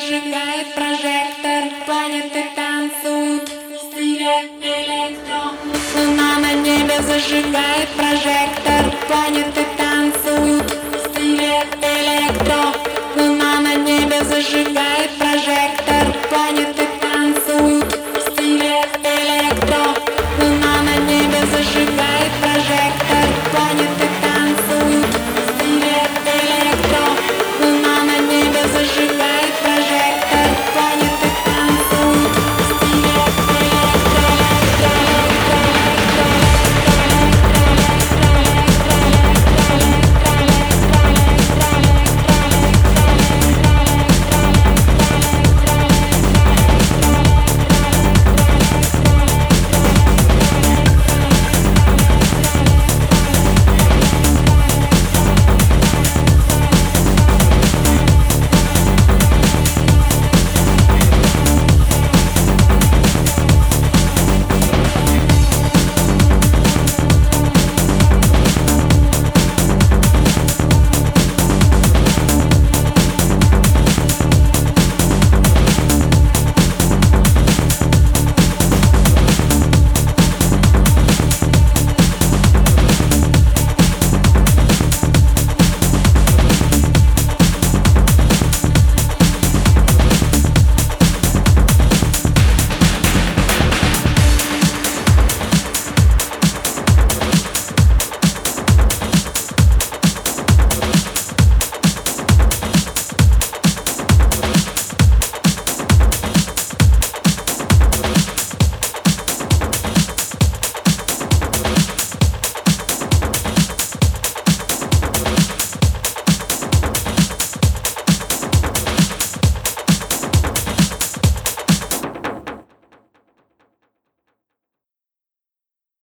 зажигает прожектор планеты там.